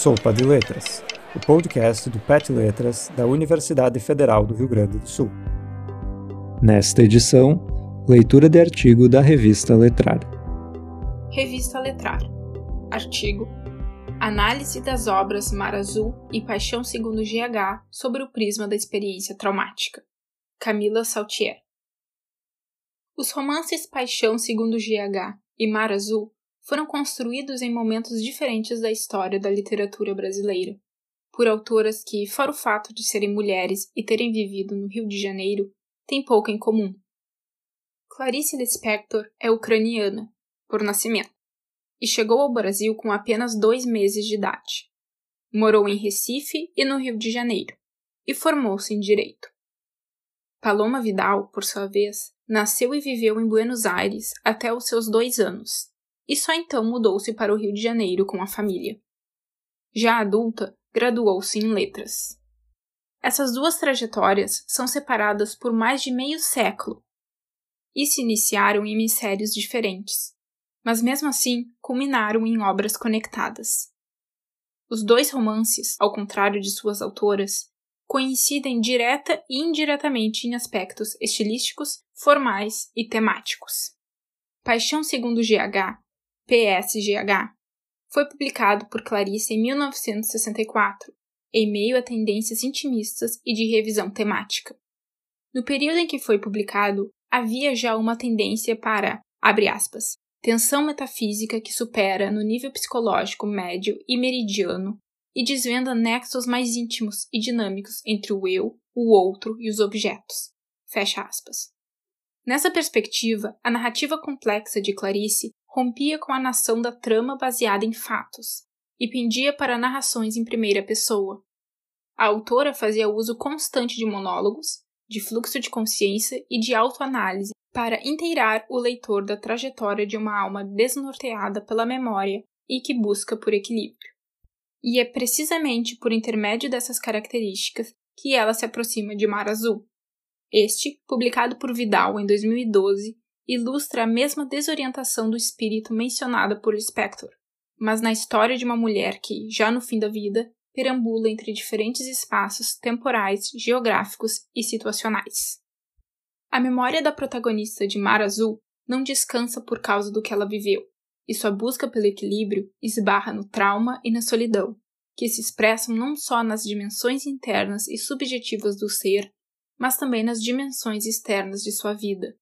Sopa de Letras, o podcast do PET Letras da Universidade Federal do Rio Grande do Sul. Nesta edição, leitura de artigo da revista Letrar. Revista Letrar. Artigo Análise das obras Mar Azul e Paixão segundo GH sobre o prisma da experiência traumática. Camila Saltier. Os romances Paixão segundo GH e Mar Azul foram construídos em momentos diferentes da história da literatura brasileira, por autoras que, fora o fato de serem mulheres e terem vivido no Rio de Janeiro, têm pouco em comum. Clarice Lispector é ucraniana, por nascimento, e chegou ao Brasil com apenas dois meses de idade. Morou em Recife e no Rio de Janeiro, e formou-se em Direito. Paloma Vidal, por sua vez, nasceu e viveu em Buenos Aires até os seus dois anos, e só então mudou-se para o Rio de Janeiro com a família. Já adulta, graduou-se em letras. Essas duas trajetórias são separadas por mais de meio século e se iniciaram em hemisférios diferentes, mas mesmo assim culminaram em obras conectadas. Os dois romances, ao contrário de suas autoras, coincidem direta e indiretamente em aspectos estilísticos, formais e temáticos. Paixão segundo GH PSGH, foi publicado por Clarice em 1964, em meio a tendências intimistas e de revisão temática. No período em que foi publicado, havia já uma tendência para, abre aspas, tensão metafísica que supera no nível psicológico médio e meridiano e desvenda nexos mais íntimos e dinâmicos entre o eu, o outro e os objetos. Fecha aspas. Nessa perspectiva, a narrativa complexa de Clarice rompia com a nação da trama baseada em fatos e pendia para narrações em primeira pessoa. A autora fazia uso constante de monólogos, de fluxo de consciência e de autoanálise para inteirar o leitor da trajetória de uma alma desnorteada pela memória e que busca por equilíbrio. E é precisamente por intermédio dessas características que ela se aproxima de Mar Azul. Este, publicado por Vidal em 2012, ilustra a mesma desorientação do espírito mencionada por Spector, mas na história de uma mulher que, já no fim da vida, perambula entre diferentes espaços temporais, geográficos e situacionais. A memória da protagonista de Mar Azul não descansa por causa do que ela viveu, e sua busca pelo equilíbrio esbarra no trauma e na solidão, que se expressam não só nas dimensões internas e subjetivas do ser, mas também nas dimensões externas de sua vida,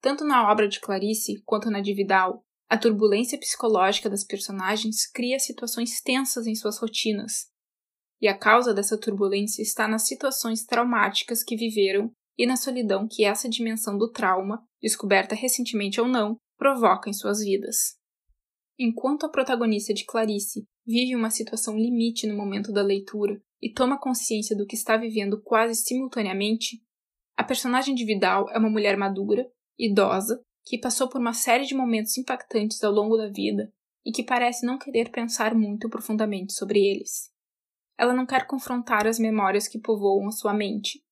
tanto na obra de Clarice quanto na de Vidal, a turbulência psicológica das personagens cria situações tensas em suas rotinas. E a causa dessa turbulência está nas situações traumáticas que viveram e na solidão que essa dimensão do trauma, descoberta recentemente ou não, provoca em suas vidas. Enquanto a protagonista de Clarice vive uma situação limite no momento da leitura e toma consciência do que está vivendo quase simultaneamente, a personagem de Vidal é uma mulher madura, idosa, que passou por uma série de momentos impactantes ao longo da vida e que parece não querer pensar muito profundamente sobre eles. Ela não quer confrontar as memórias que povoam a sua mente,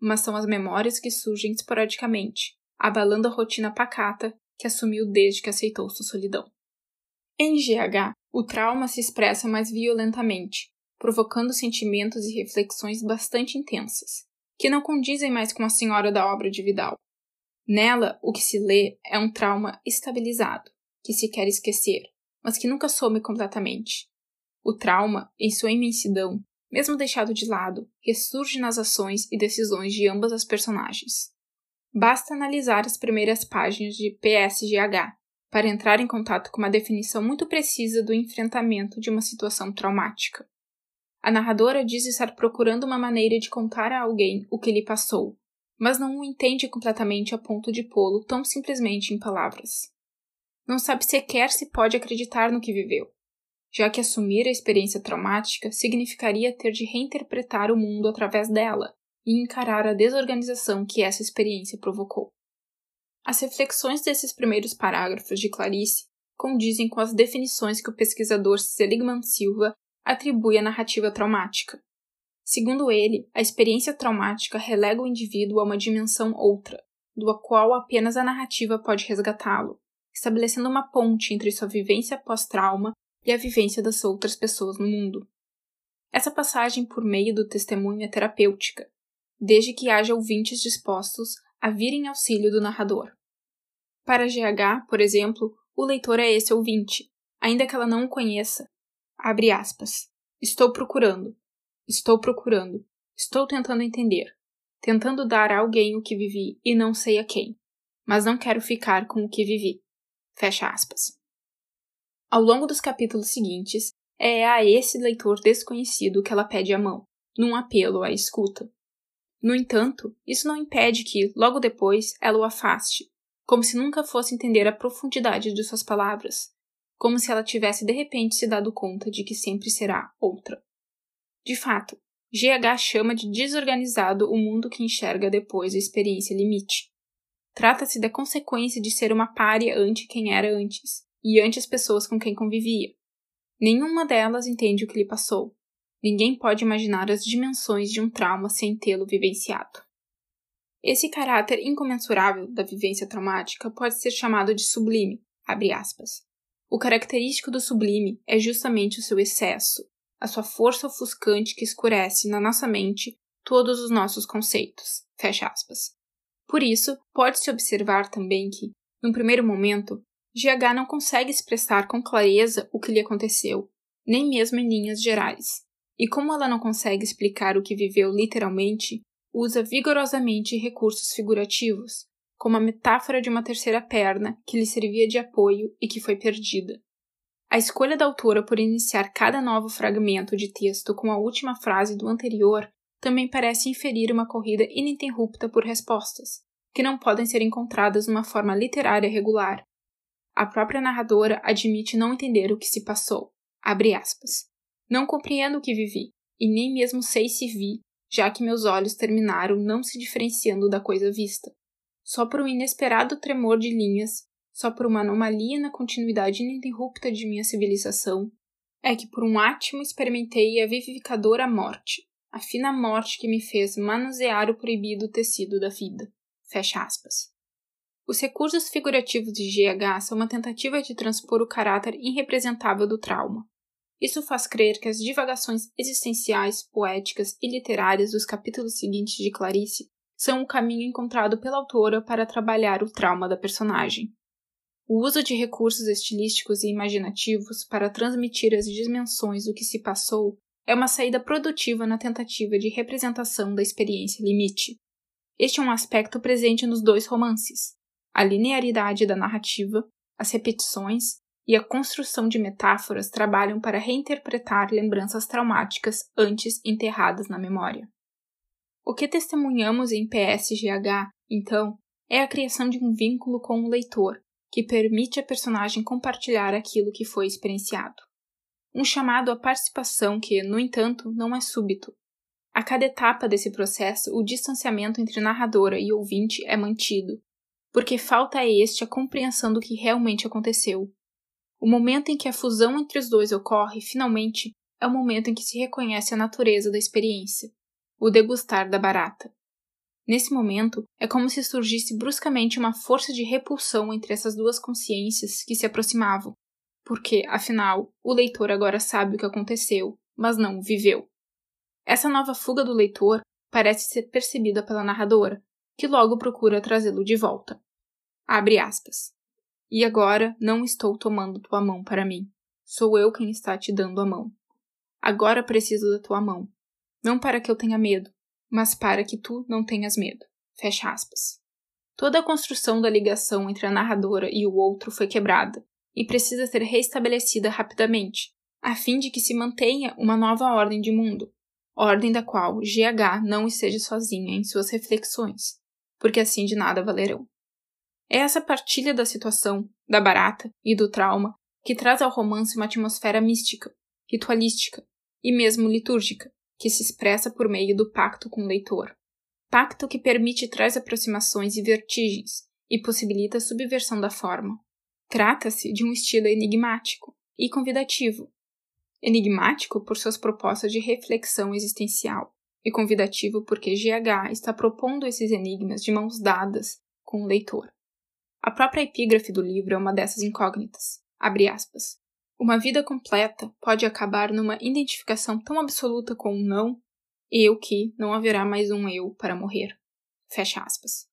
mas são as memórias que surgem esporadicamente, abalando a rotina pacata que assumiu desde que aceitou sua solidão. Em GH, o trauma se expressa mais violentamente, provocando sentimentos e reflexões bastante intensas, que não condizem mais com a senhora da obra de Vidal, Nela, o que se lê é um trauma estabilizado, que se quer esquecer, mas que nunca some completamente. O trauma, em sua imensidão, mesmo deixado de lado, ressurge nas ações e decisões de ambas as personagens. Basta analisar as primeiras páginas de PSGH para entrar em contato com uma definição muito precisa do enfrentamento de uma situação traumática. A narradora diz estar procurando uma maneira de contar a alguém o que lhe passou, mas não o entende completamente a ponto de pô-lo tão simplesmente em palavras. Não sabe sequer se pode acreditar no que viveu, já que assumir a experiência traumática significaria ter de reinterpretar o mundo através dela e encarar a desorganização que essa experiência provocou. As reflexões desses primeiros parágrafos de Clarice condizem com as definições que o pesquisador Seligman Silva atribui à narrativa traumática, Segundo ele, a experiência traumática relega o indivíduo a uma dimensão outra, do qual apenas a narrativa pode resgatá-lo, estabelecendo uma ponte entre sua vivência pós-trauma e a vivência das outras pessoas no mundo. Essa passagem por meio do testemunho é terapêutica, desde que haja ouvintes dispostos a vir em auxílio do narrador. Para GH, por exemplo, o leitor é esse ouvinte, ainda que ela não o conheça. Abre aspas. Estou procurando. Estou procurando. Estou tentando entender. Tentando dar a alguém o que vivi e não sei a quem. Mas não quero ficar com o que vivi. Fecha aspas. Ao longo dos capítulos seguintes, é a esse leitor desconhecido que ela pede a mão, num apelo à escuta. No entanto, isso não impede que, logo depois, ela o afaste, como se nunca fosse entender a profundidade de suas palavras, como se ela tivesse de repente se dado conta de que sempre será outra. De fato, GH chama de desorganizado o mundo que enxerga depois da experiência limite. Trata-se da consequência de ser uma párea ante quem era antes, e ante as pessoas com quem convivia. Nenhuma delas entende o que lhe passou. Ninguém pode imaginar as dimensões de um trauma sem tê-lo vivenciado. Esse caráter incomensurável da vivência traumática pode ser chamado de sublime, O característico do sublime é justamente o seu excesso, a sua força ofuscante que escurece na nossa mente todos os nossos conceitos. Por isso, pode-se observar também que, num primeiro momento, GH não consegue expressar com clareza o que lhe aconteceu, nem mesmo em linhas gerais. E como ela não consegue explicar o que viveu literalmente, usa vigorosamente recursos figurativos, como a metáfora de uma terceira perna que lhe servia de apoio e que foi perdida. A escolha da autora por iniciar cada novo fragmento de texto com a última frase do anterior também parece inferir uma corrida ininterrupta por respostas, que não podem ser encontradas numa forma literária regular, a própria narradora admite não entender o que se passou. Não compreendo o que vivi, e nem mesmo sei se vi, já que meus olhos terminaram não se diferenciando da coisa vista. Só por um inesperado tremor de linhas, só por uma anomalia na continuidade ininterrupta de minha civilização, é que por um átimo experimentei a vivificadora morte, a fina morte que me fez manusear o proibido tecido da vida. Fecha aspas. Os recursos figurativos de GH são uma tentativa de transpor o caráter irrepresentável do trauma. Isso faz crer que as divagações existenciais, poéticas e literárias dos capítulos seguintes de Clarice são o caminho encontrado pela autora para trabalhar o trauma da personagem. O uso de recursos estilísticos e imaginativos para transmitir as dimensões do que se passou é uma saída produtiva na tentativa de representação da experiência limite. Este é um aspecto presente nos dois romances a linearidade da narrativa, as repetições e a construção de metáforas trabalham para reinterpretar lembranças traumáticas antes enterradas na memória. O que testemunhamos em PSGH, então, é a criação de um vínculo com o leitor, que permite à personagem compartilhar aquilo que foi experienciado. Um chamado à participação que, no entanto, não é súbito. A cada etapa desse processo, o distanciamento entre narradora e ouvinte é mantido, porque falta a este a compreensão do que realmente aconteceu. O momento em que a fusão entre os dois ocorre, finalmente, é o momento em que se reconhece a natureza da experiência, o degustar da barata. Nesse momento, é como se surgisse bruscamente uma força de repulsão entre essas duas consciências que se aproximavam, porque, afinal, o leitor agora sabe o que aconteceu, mas não o viveu. Essa nova fuga do leitor parece ser percebida pela narradora, que logo procura trazê-lo de volta. Abre aspas. E agora não estou tomando tua mão para mim. Sou eu quem está te dando a mão. Agora preciso da tua mão. Não para que eu tenha medo, mas para que tu não tenhas medo. Fecha aspas. Toda a construção da ligação entre a narradora e o outro foi quebrada e precisa ser restabelecida rapidamente, a fim de que se mantenha uma nova ordem de mundo, ordem da qual GH não esteja sozinha em suas reflexões, porque assim de nada valerão. É essa partilha da situação, da barata e do trauma que traz ao romance uma atmosfera mística, ritualística e mesmo litúrgica, que se expressa por meio do pacto com o leitor. Pacto que permite traz aproximações e vertigens e possibilita a subversão da forma. Trata-se de um estilo enigmático e convidativo. Enigmático por suas propostas de reflexão existencial, e convidativo porque GH está propondo esses enigmas de mãos dadas com o leitor. A própria epígrafe do livro é uma dessas incógnitas. Uma vida completa pode acabar numa identificação tão absoluta com um não, eu que não haverá mais um eu para morrer. Fecha aspas.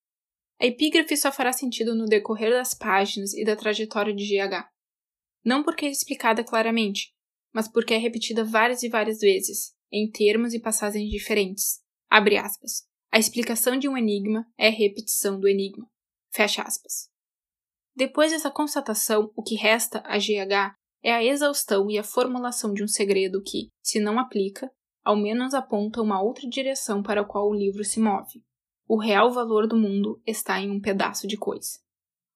A epígrafe só fará sentido no decorrer das páginas e da trajetória de GH. Não porque é explicada claramente, mas porque é repetida várias e várias vezes, em termos e passagens diferentes. Abre aspas. A explicação de um enigma é a repetição do enigma. Fecha aspas. Depois dessa constatação, o que resta a GH é a exaustão e a formulação de um segredo que, se não aplica, ao menos aponta uma outra direção para a qual o livro se move. O real valor do mundo está em um pedaço de coisa.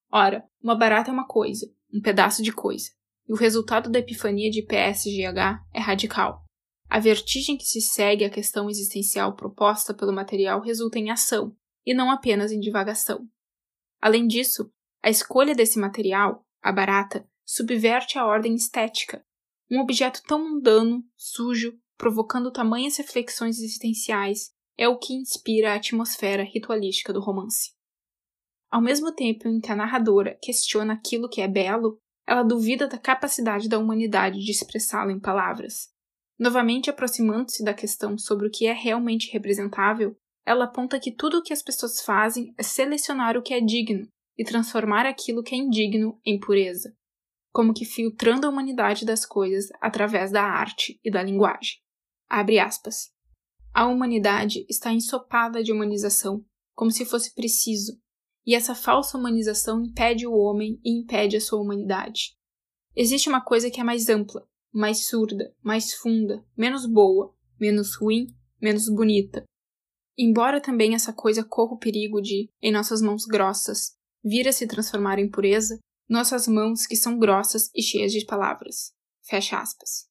Ora, uma barata é uma coisa, um pedaço de coisa, e o resultado da epifania de PSGH é radical. A vertigem que se segue à questão existencial proposta pelo material resulta em ação, e não apenas em divagação. Além disso, a escolha desse material, a barata, subverte a ordem estética. Um objeto tão mundano, sujo, provocando tamanhas reflexões existenciais, é o que inspira a atmosfera ritualística do romance. Ao mesmo tempo em que a narradora questiona aquilo que é belo, ela duvida da capacidade da humanidade de expressá-lo em palavras. Novamente aproximando-se da questão sobre o que é realmente representável, ela aponta que tudo o que as pessoas fazem é selecionar o que é digno e transformar aquilo que é indigno em pureza como que filtrando a humanidade das coisas através da arte e da linguagem. Abre aspas. A humanidade está ensopada de humanização, como se fosse preciso, e essa falsa humanização impede o homem e impede a sua humanidade. Existe uma coisa que é mais ampla, mais surda, mais funda, menos boa, menos ruim, menos bonita. Embora também essa coisa corra o perigo de, em nossas mãos grossas, vir a se transformar em pureza, nossas mãos que são grossas e cheias de palavras. Fecha aspas.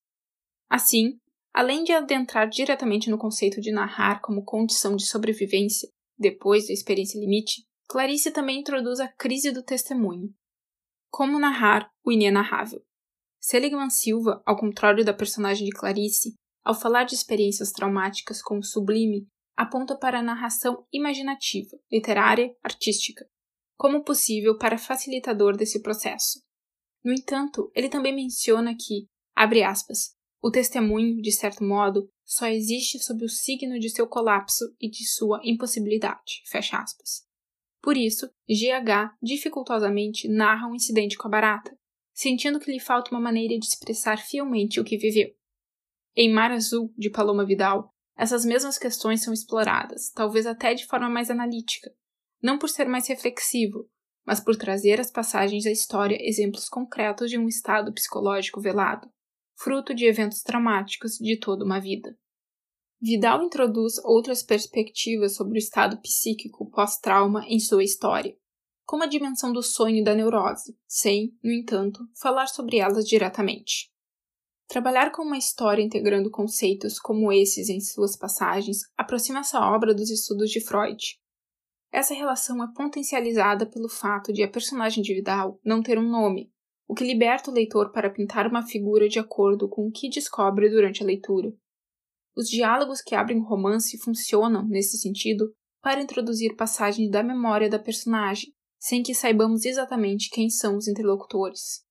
Assim, além de adentrar diretamente no conceito de narrar como condição de sobrevivência depois da experiência limite, Clarice também introduz a crise do testemunho. Como narrar o inenarrável? Seligman Silva, ao contrário da personagem de Clarice, ao falar de experiências traumáticas como sublime, aponta para a narração imaginativa, literária, artística, como possível para facilitador desse processo. No entanto, ele também menciona que, abre aspas, o testemunho, de certo modo, só existe sob o signo de seu colapso e de sua impossibilidade, fecha aspas. Por isso, GH dificultosamente narra um incidente com a barata, sentindo que lhe falta uma maneira de expressar fielmente o que viveu. Em Mar Azul, de Paloma Vidal, essas mesmas questões são exploradas, talvez até de forma mais analítica, não por ser mais reflexivo, mas por trazer às passagens da história exemplos concretos de um estado psicológico velado, fruto de eventos traumáticos de toda uma vida. Vidal introduz outras perspectivas sobre o estado psíquico pós-trauma em sua história, como a dimensão do sonho e da neurose, sem, no entanto, falar sobre elas diretamente. Trabalhar com uma história integrando conceitos como esses em suas passagens aproxima essa obra dos estudos de Freud, essa relação é potencializada pelo fato de a personagem de Vidal não ter um nome, o que liberta o leitor para pintar uma figura de acordo com o que descobre durante a leitura. Os diálogos que abrem o romance funcionam, nesse sentido, para introduzir passagens da memória da personagem, sem que saibamos exatamente quem são os interlocutores.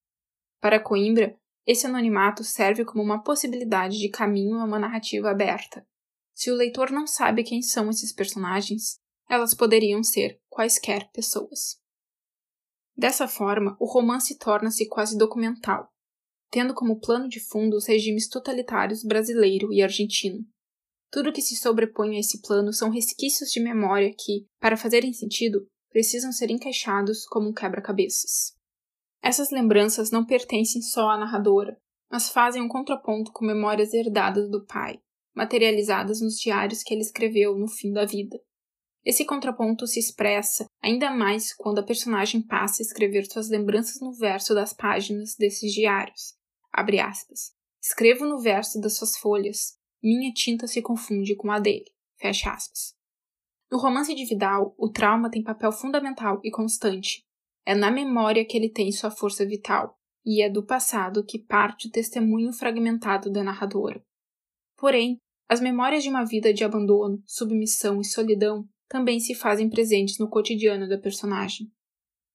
Para Coimbra, esse anonimato serve como uma possibilidade de caminho a uma narrativa aberta. Se o leitor não sabe quem são esses personagens, elas poderiam ser quaisquer pessoas. Dessa forma, o romance torna-se quase documental, tendo como plano de fundo os regimes totalitários brasileiro e argentino. Tudo que se sobrepõe a esse plano são resquícios de memória que, para fazerem sentido, precisam ser encaixados como um quebra-cabeças. Essas lembranças não pertencem só à narradora, mas fazem um contraponto com memórias herdadas do pai, materializadas nos diários que ele escreveu no fim da vida. Esse contraponto se expressa ainda mais quando a personagem passa a escrever suas lembranças no verso das páginas desses diários. Abre aspas. Escrevo no verso das suas folhas. Minha tinta se confunde com a dele. Fecha aspas. No romance de Vidal, o trauma tem papel fundamental e constante. É na memória que ele tem sua força vital, e é do passado que parte o testemunho fragmentado da narradora. Porém, as memórias de uma vida de abandono, submissão e solidão também se fazem presentes no cotidiano da personagem.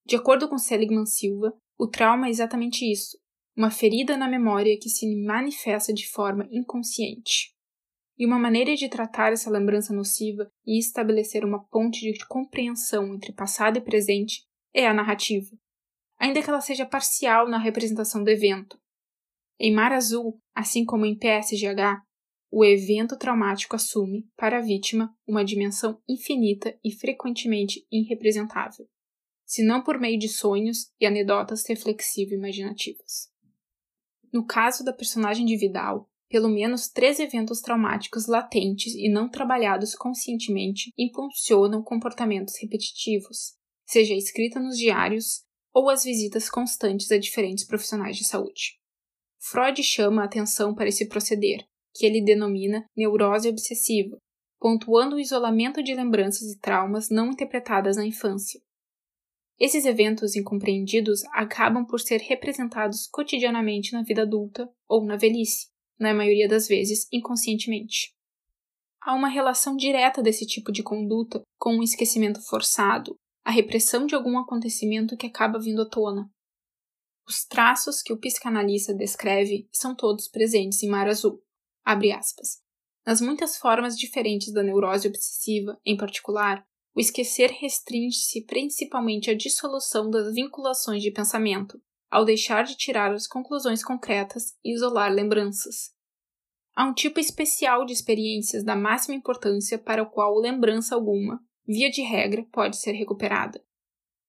De acordo com Seligman Silva, o trauma é exatamente isso: uma ferida na memória que se manifesta de forma inconsciente. E uma maneira de tratar essa lembrança nociva e estabelecer uma ponte de compreensão entre passado e presente é a narrativa, ainda que ela seja parcial na representação do evento. Em Mar Azul, assim como em PSGH, o evento traumático assume, para a vítima, uma dimensão infinita e frequentemente irrepresentável, se não por meio de sonhos e anedotas reflexivo-imaginativas. No caso da personagem de Vidal, pelo menos três eventos traumáticos latentes e não trabalhados conscientemente impulsionam comportamentos repetitivos, seja a escrita nos diários ou as visitas constantes a diferentes profissionais de saúde. Freud chama a atenção para esse proceder, que ele denomina neurose obsessiva, pontuando o isolamento de lembranças e traumas não interpretadas na infância. Esses eventos incompreendidos acabam por ser representados cotidianamente na vida adulta ou na velhice, na maioria das vezes inconscientemente. Há uma relação direta desse tipo de conduta com um esquecimento forçado, a repressão de algum acontecimento que acaba vindo à tona. Os traços que o psicanalista descreve são todos presentes em Mar Azul. Nas muitas formas diferentes da neurose obsessiva, em particular, o esquecer restringe-se principalmente à dissolução das vinculações de pensamento, ao deixar de tirar as conclusões concretas e isolar lembranças. Há um tipo especial de experiências da máxima importância para o qual lembrança alguma, via de regra, pode ser recuperada.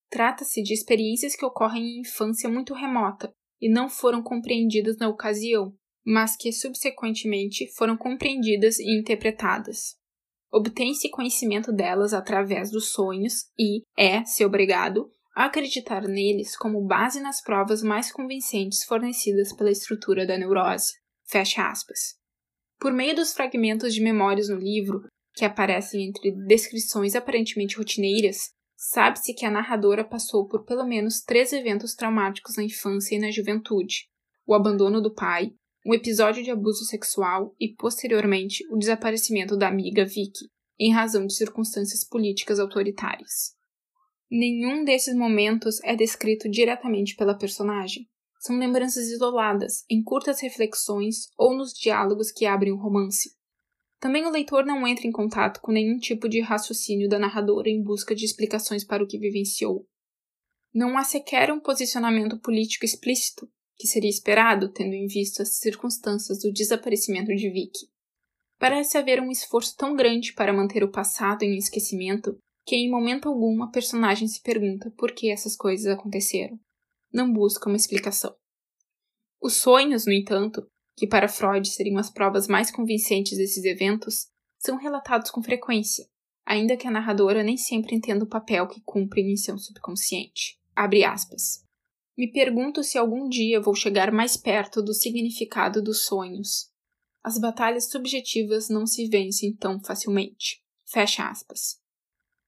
Trata-se de experiências que ocorrem em infância muito remota e não foram compreendidas na ocasião, mas que subsequentemente foram compreendidas e interpretadas. Obtém-se conhecimento delas através dos sonhos e é, se obrigado, acreditar neles como base nas provas mais convincentes fornecidas pela estrutura da neurose. Fecha aspas. Por meio dos fragmentos de memórias no livro, que aparecem entre descrições aparentemente rotineiras, sabe-se que a narradora passou por pelo menos três eventos traumáticos na infância e na juventude: o abandono do pai, um episódio de abuso sexual e, posteriormente, o desaparecimento da amiga Vicky, em razão de circunstâncias políticas autoritárias. Nenhum desses momentos é descrito diretamente pela personagem. São lembranças isoladas, em curtas reflexões ou nos diálogos que abrem o romance. Também o leitor não entra em contato com nenhum tipo de raciocínio da narradora em busca de explicações para o que vivenciou. Não há sequer um posicionamento político explícito, que seria esperado tendo em vista as circunstâncias do desaparecimento de Vicky. Parece haver um esforço tão grande para manter o passado em esquecimento que em momento algum a personagem se pergunta por que essas coisas aconteceram. Não busca uma explicação. Os sonhos, no entanto, que para Freud seriam as provas mais convincentes desses eventos, são relatados com frequência, ainda que a narradora nem sempre entenda o papel que cumpre em seu subconsciente. Abre aspas. Me pergunto se algum dia vou chegar mais perto do significado dos sonhos. As batalhas subjetivas não se vencem tão facilmente. Fecha aspas.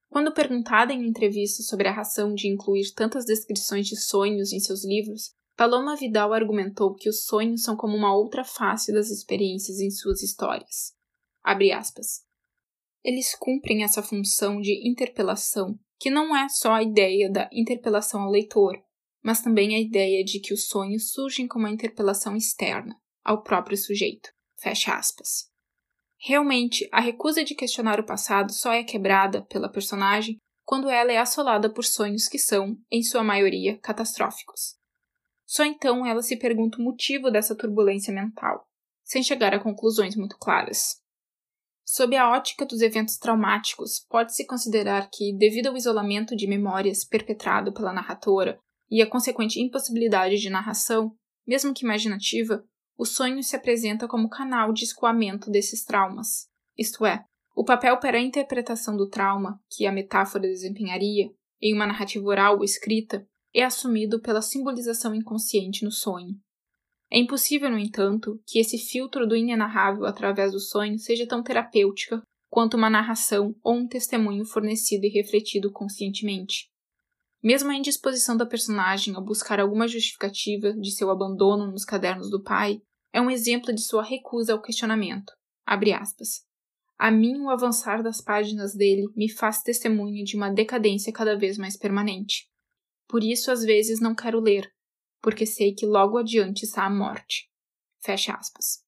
Quando perguntada em entrevista sobre a razão de incluir tantas descrições de sonhos em seus livros, Paloma Vidal argumentou que os sonhos são como uma outra face das experiências em suas histórias. Eles cumprem essa função de interpelação, que não é só a ideia da interpelação ao leitor, mas também a ideia de que os sonhos surgem como uma interpelação externa, ao próprio sujeito. Fecha aspas. Realmente, a recusa de questionar o passado só é quebrada pela personagem quando ela é assolada por sonhos que são, em sua maioria, catastróficos. Só então ela se pergunta o motivo dessa turbulência mental, sem chegar a conclusões muito claras. Sob a ótica dos eventos traumáticos, pode-se considerar que, devido ao isolamento de memórias perpetrado pela narradora e a consequente impossibilidade de narração, mesmo que imaginativa, o sonho se apresenta como canal de escoamento desses traumas, isto é, o papel para a interpretação do trauma que a metáfora desempenharia, em uma narrativa oral ou escrita, é assumido pela simbolização inconsciente no sonho. É impossível, no entanto, que esse filtro do inenarrável através do sonho seja tão terapêutica quanto uma narração ou um testemunho fornecido e refletido conscientemente. Mesmo a indisposição da personagem ao buscar alguma justificativa de seu abandono nos cadernos do pai é um exemplo de sua recusa ao questionamento. A mim, o avançar das páginas dele me faz testemunha de uma decadência cada vez mais permanente. Por isso, às vezes, não quero ler. porque sei que logo adiante está a morte. Fecha aspas.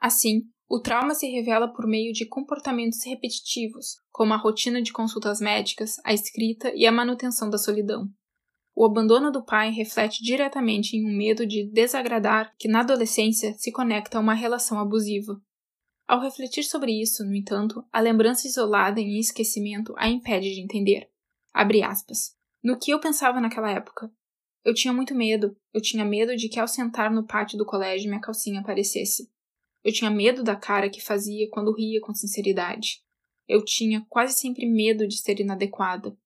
Assim, o trauma se revela por meio de comportamentos repetitivos, como a rotina de consultas médicas, a escrita e a manutenção da solidão. O abandono do pai reflete diretamente em um medo de desagradar que na adolescência se conecta a uma relação abusiva. Ao refletir sobre isso, no entanto, a lembrança isolada em esquecimento a impede de entender. Abre aspas. No que eu pensava naquela época? Eu tinha muito medo. Eu tinha medo de que ao sentar no pátio do colégio minha calcinha aparecesse. Eu tinha medo da cara que fazia quando ria com sinceridade. Eu tinha quase sempre medo de ser inadequada.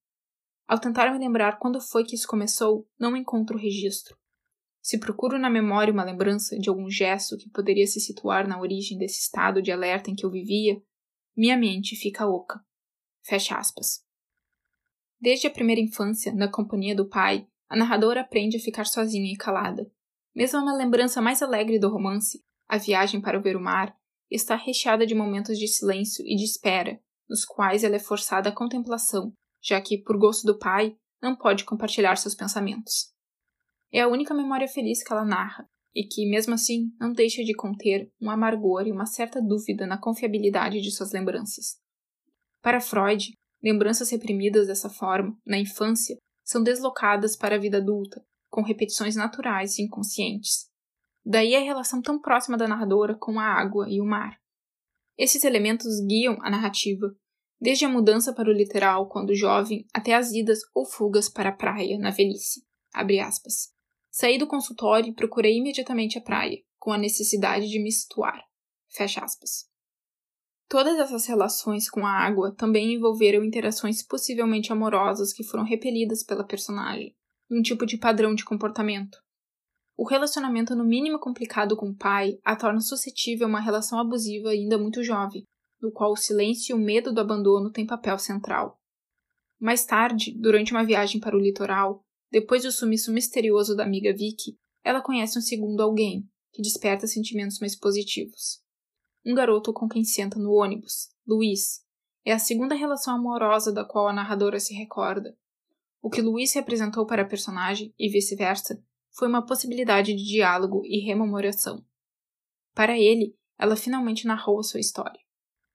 Ao tentar me lembrar quando foi que isso começou, não encontro registro. Se procuro na memória uma lembrança de algum gesto que poderia se situar na origem desse estado de alerta em que eu vivia, minha mente fica oca. Fecha aspas. Desde a primeira infância, na companhia do pai, a narradora aprende a ficar sozinha e calada. Mesmo uma lembrança mais alegre do romance, a viagem para ver o mar, está recheada de momentos de silêncio e de espera, nos quais ela é forçada à contemplação, já que, por gosto do pai, não pode compartilhar seus pensamentos. É a única memória feliz que ela narra, e que, mesmo assim, não deixa de conter um amargor e uma certa dúvida na confiabilidade de suas lembranças. Para Freud, lembranças reprimidas dessa forma, na infância, são deslocadas para a vida adulta, com repetições naturais e inconscientes. Daí a relação tão próxima da narradora com a água e o mar. Esses elementos guiam a narrativa, desde a mudança para o literal quando jovem até as idas ou fugas para a praia na velhice. Saí do consultório e procurei imediatamente a praia, com a necessidade de me situar. Fecha aspas. Todas essas relações com a água também envolveram interações possivelmente amorosas que foram repelidas pela personagem, um tipo de padrão de comportamento. O relacionamento no mínimo complicado com o pai a torna suscetível a uma relação abusiva ainda muito jovem, no qual o silêncio e o medo do abandono têm papel central. Mais tarde, durante uma viagem para o litoral, depois do sumiço misterioso da amiga Vicky, ela conhece um segundo alguém, que desperta sentimentos mais positivos. Um garoto com quem senta no ônibus, Luiz, é a segunda relação amorosa da qual a narradora se recorda. O que Luiz representou para a personagem, e vice-versa, foi uma possibilidade de diálogo e rememoração. Para ele, ela finalmente narrou a sua história.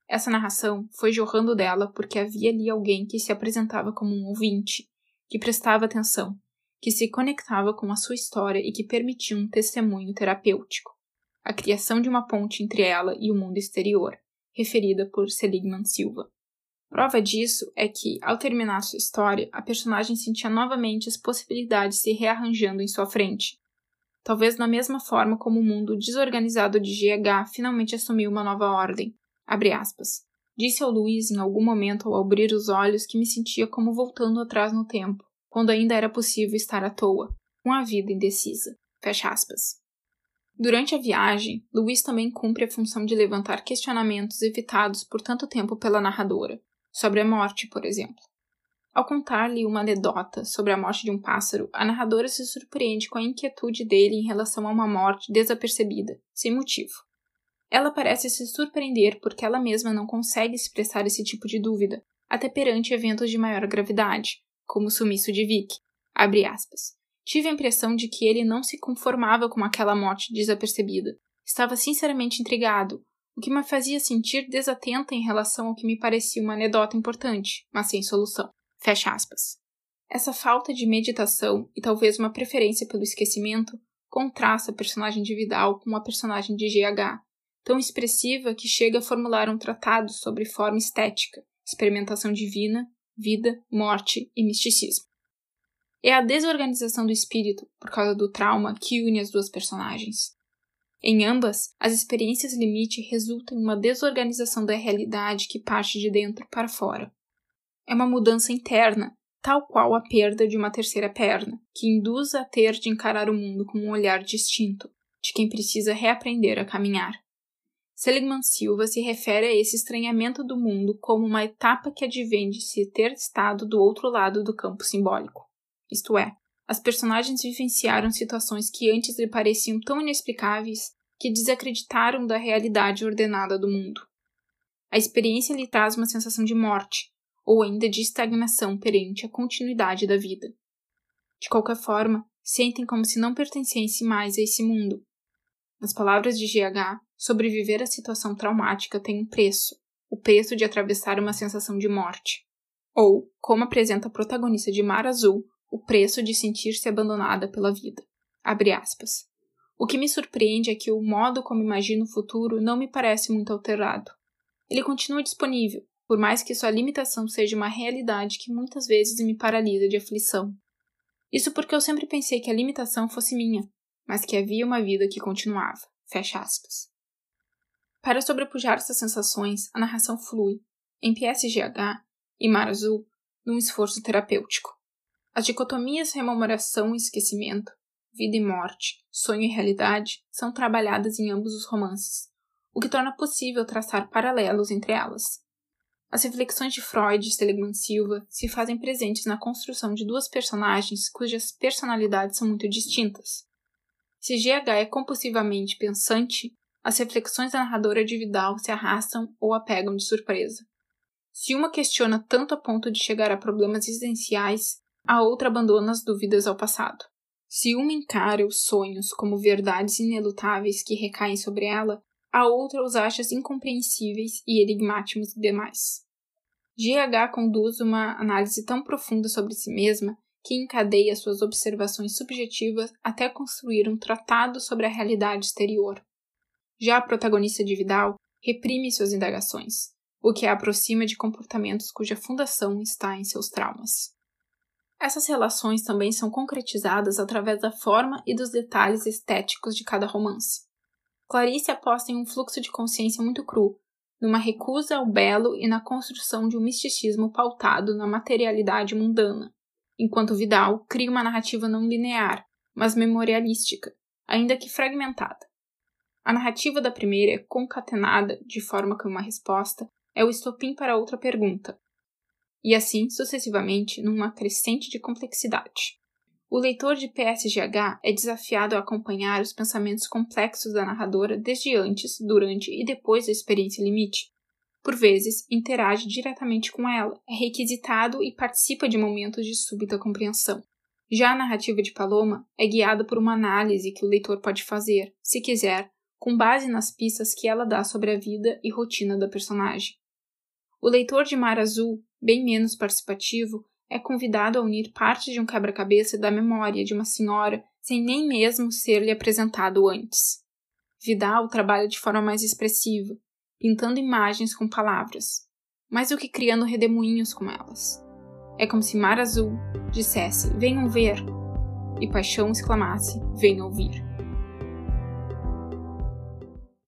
Essa narração foi jorrando dela porque havia ali alguém que se apresentava como um ouvinte, que prestava atenção, que se conectava com a sua história e que permitia um testemunho terapêutico, a criação de uma ponte entre ela e o mundo exterior, referida por Seligman Silva. Prova disso é que, ao terminar sua história, a personagem sentia novamente as possibilidades se rearranjando em sua frente. Talvez da mesma forma como o mundo desorganizado de GH finalmente assumiu uma nova ordem, Abre aspas. Disse ao Luiz em algum momento ao abrir os olhos que me sentia como voltando atrás no tempo, quando ainda era possível estar à toa, com a vida indecisa. Fecha aspas. Durante a viagem, Luiz também cumpre a função de levantar questionamentos evitados por tanto tempo pela narradora, sobre a morte, por exemplo. Ao contar-lhe uma anedota sobre a morte de um pássaro, a narradora se surpreende com a inquietude dele em relação a uma morte desapercebida, sem motivo. Ela parece se surpreender porque ela mesma não consegue expressar esse tipo de dúvida, até perante eventos de maior gravidade, como o sumiço de Vic. Tive a impressão de que ele não se conformava com aquela morte desapercebida. Estava sinceramente intrigado, o que me fazia sentir desatenta em relação ao que me parecia uma anedota importante, mas sem solução. Fecha aspas. Essa falta de meditação e talvez uma preferência pelo esquecimento contrasta a personagem de Vidal com a personagem de GH, tão expressiva que chega a formular um tratado sobre forma estética, experimentação divina, vida, morte e misticismo. É a desorganização do espírito, por causa do trauma, que une as duas personagens. Em ambas, as experiências limite resultam em uma desorganização da realidade que parte de dentro para fora. É uma mudança interna, tal qual a perda de uma terceira perna, que induz a ter de encarar o mundo com um olhar distinto, de quem precisa reaprender a caminhar. Seligman Silva se refere a esse estranhamento do mundo como uma etapa que advém de se ter estado do outro lado do campo simbólico. Isto é, as personagens vivenciaram situações que antes lhe pareciam tão inexplicáveis que desacreditaram da realidade ordenada do mundo. A experiência lhe traz uma sensação de morte, ou ainda de estagnação perante a continuidade da vida. De qualquer forma, sentem como se não pertencessem mais a esse mundo. Nas palavras de GH, sobreviver à situação traumática tem um preço, o preço de atravessar uma sensação de morte. Ou, como apresenta a protagonista de Mar Azul, o preço de sentir-se abandonada pela vida. Abre aspas. O que me surpreende é que o modo como imagino o futuro não me parece muito alterado. Ele continua disponível, por mais que sua limitação seja uma realidade que muitas vezes me paralisa de aflição. Isso porque eu sempre pensei que a limitação fosse minha, mas que havia uma vida que continuava. Fecha aspas. Para sobrepujar essas sensações, a narração flui, em PSGH e Mar Azul, num esforço terapêutico. As dicotomias rememoração e esquecimento, vida e morte, sonho e realidade são trabalhadas em ambos os romances, o que torna possível traçar paralelos entre elas. As reflexões de Freud e Seligman Silva se fazem presentes na construção de duas personagens cujas personalidades são muito distintas. Se GH é compulsivamente pensante, as reflexões da narradora de Vidal se arrastam ou a pegam de surpresa. Se uma questiona tanto a ponto de chegar a problemas existenciais, a outra abandona as dúvidas ao passado. Se uma encara os sonhos como verdades inelutáveis que recaem sobre ela, a outra os acha incompreensíveis e enigmáticos demais. GH conduz uma análise tão profunda sobre si mesma que encadeia suas observações subjetivas até construir um tratado sobre a realidade exterior. Já a protagonista de Vidal reprime suas indagações, o que a aproxima de comportamentos cuja fundação está em seus traumas. Essas relações também são concretizadas através da forma e dos detalhes estéticos de cada romance. Clarice aposta em um fluxo de consciência muito cru, numa recusa ao belo e na construção de um misticismo pautado na materialidade mundana, enquanto Vidal cria uma narrativa não linear, mas memorialística, ainda que fragmentada. A narrativa da primeira é concatenada de forma que uma resposta é o estopim para outra pergunta, e assim sucessivamente numa crescente de complexidade. O leitor de PSGH é desafiado a acompanhar os pensamentos complexos da narradora desde antes, durante e depois da experiência limite, por vezes, interage diretamente com ela, é requisitado e participa de momentos de súbita compreensão. Já a narrativa de Paloma é guiada por uma análise que o leitor pode fazer, se quiser, com base nas pistas que ela dá sobre a vida e rotina da personagem. O leitor de Mar Azul, bem menos participativo, é convidado a unir parte de um quebra-cabeça da memória de uma senhora sem nem mesmo ser-lhe apresentado antes. Vidal trabalha de forma mais expressiva, pintando imagens com palavras, mais do que criando redemoinhos com elas. É como se Mar Azul dissesse: Venham ver, e Paixão exclamasse: Venham ouvir.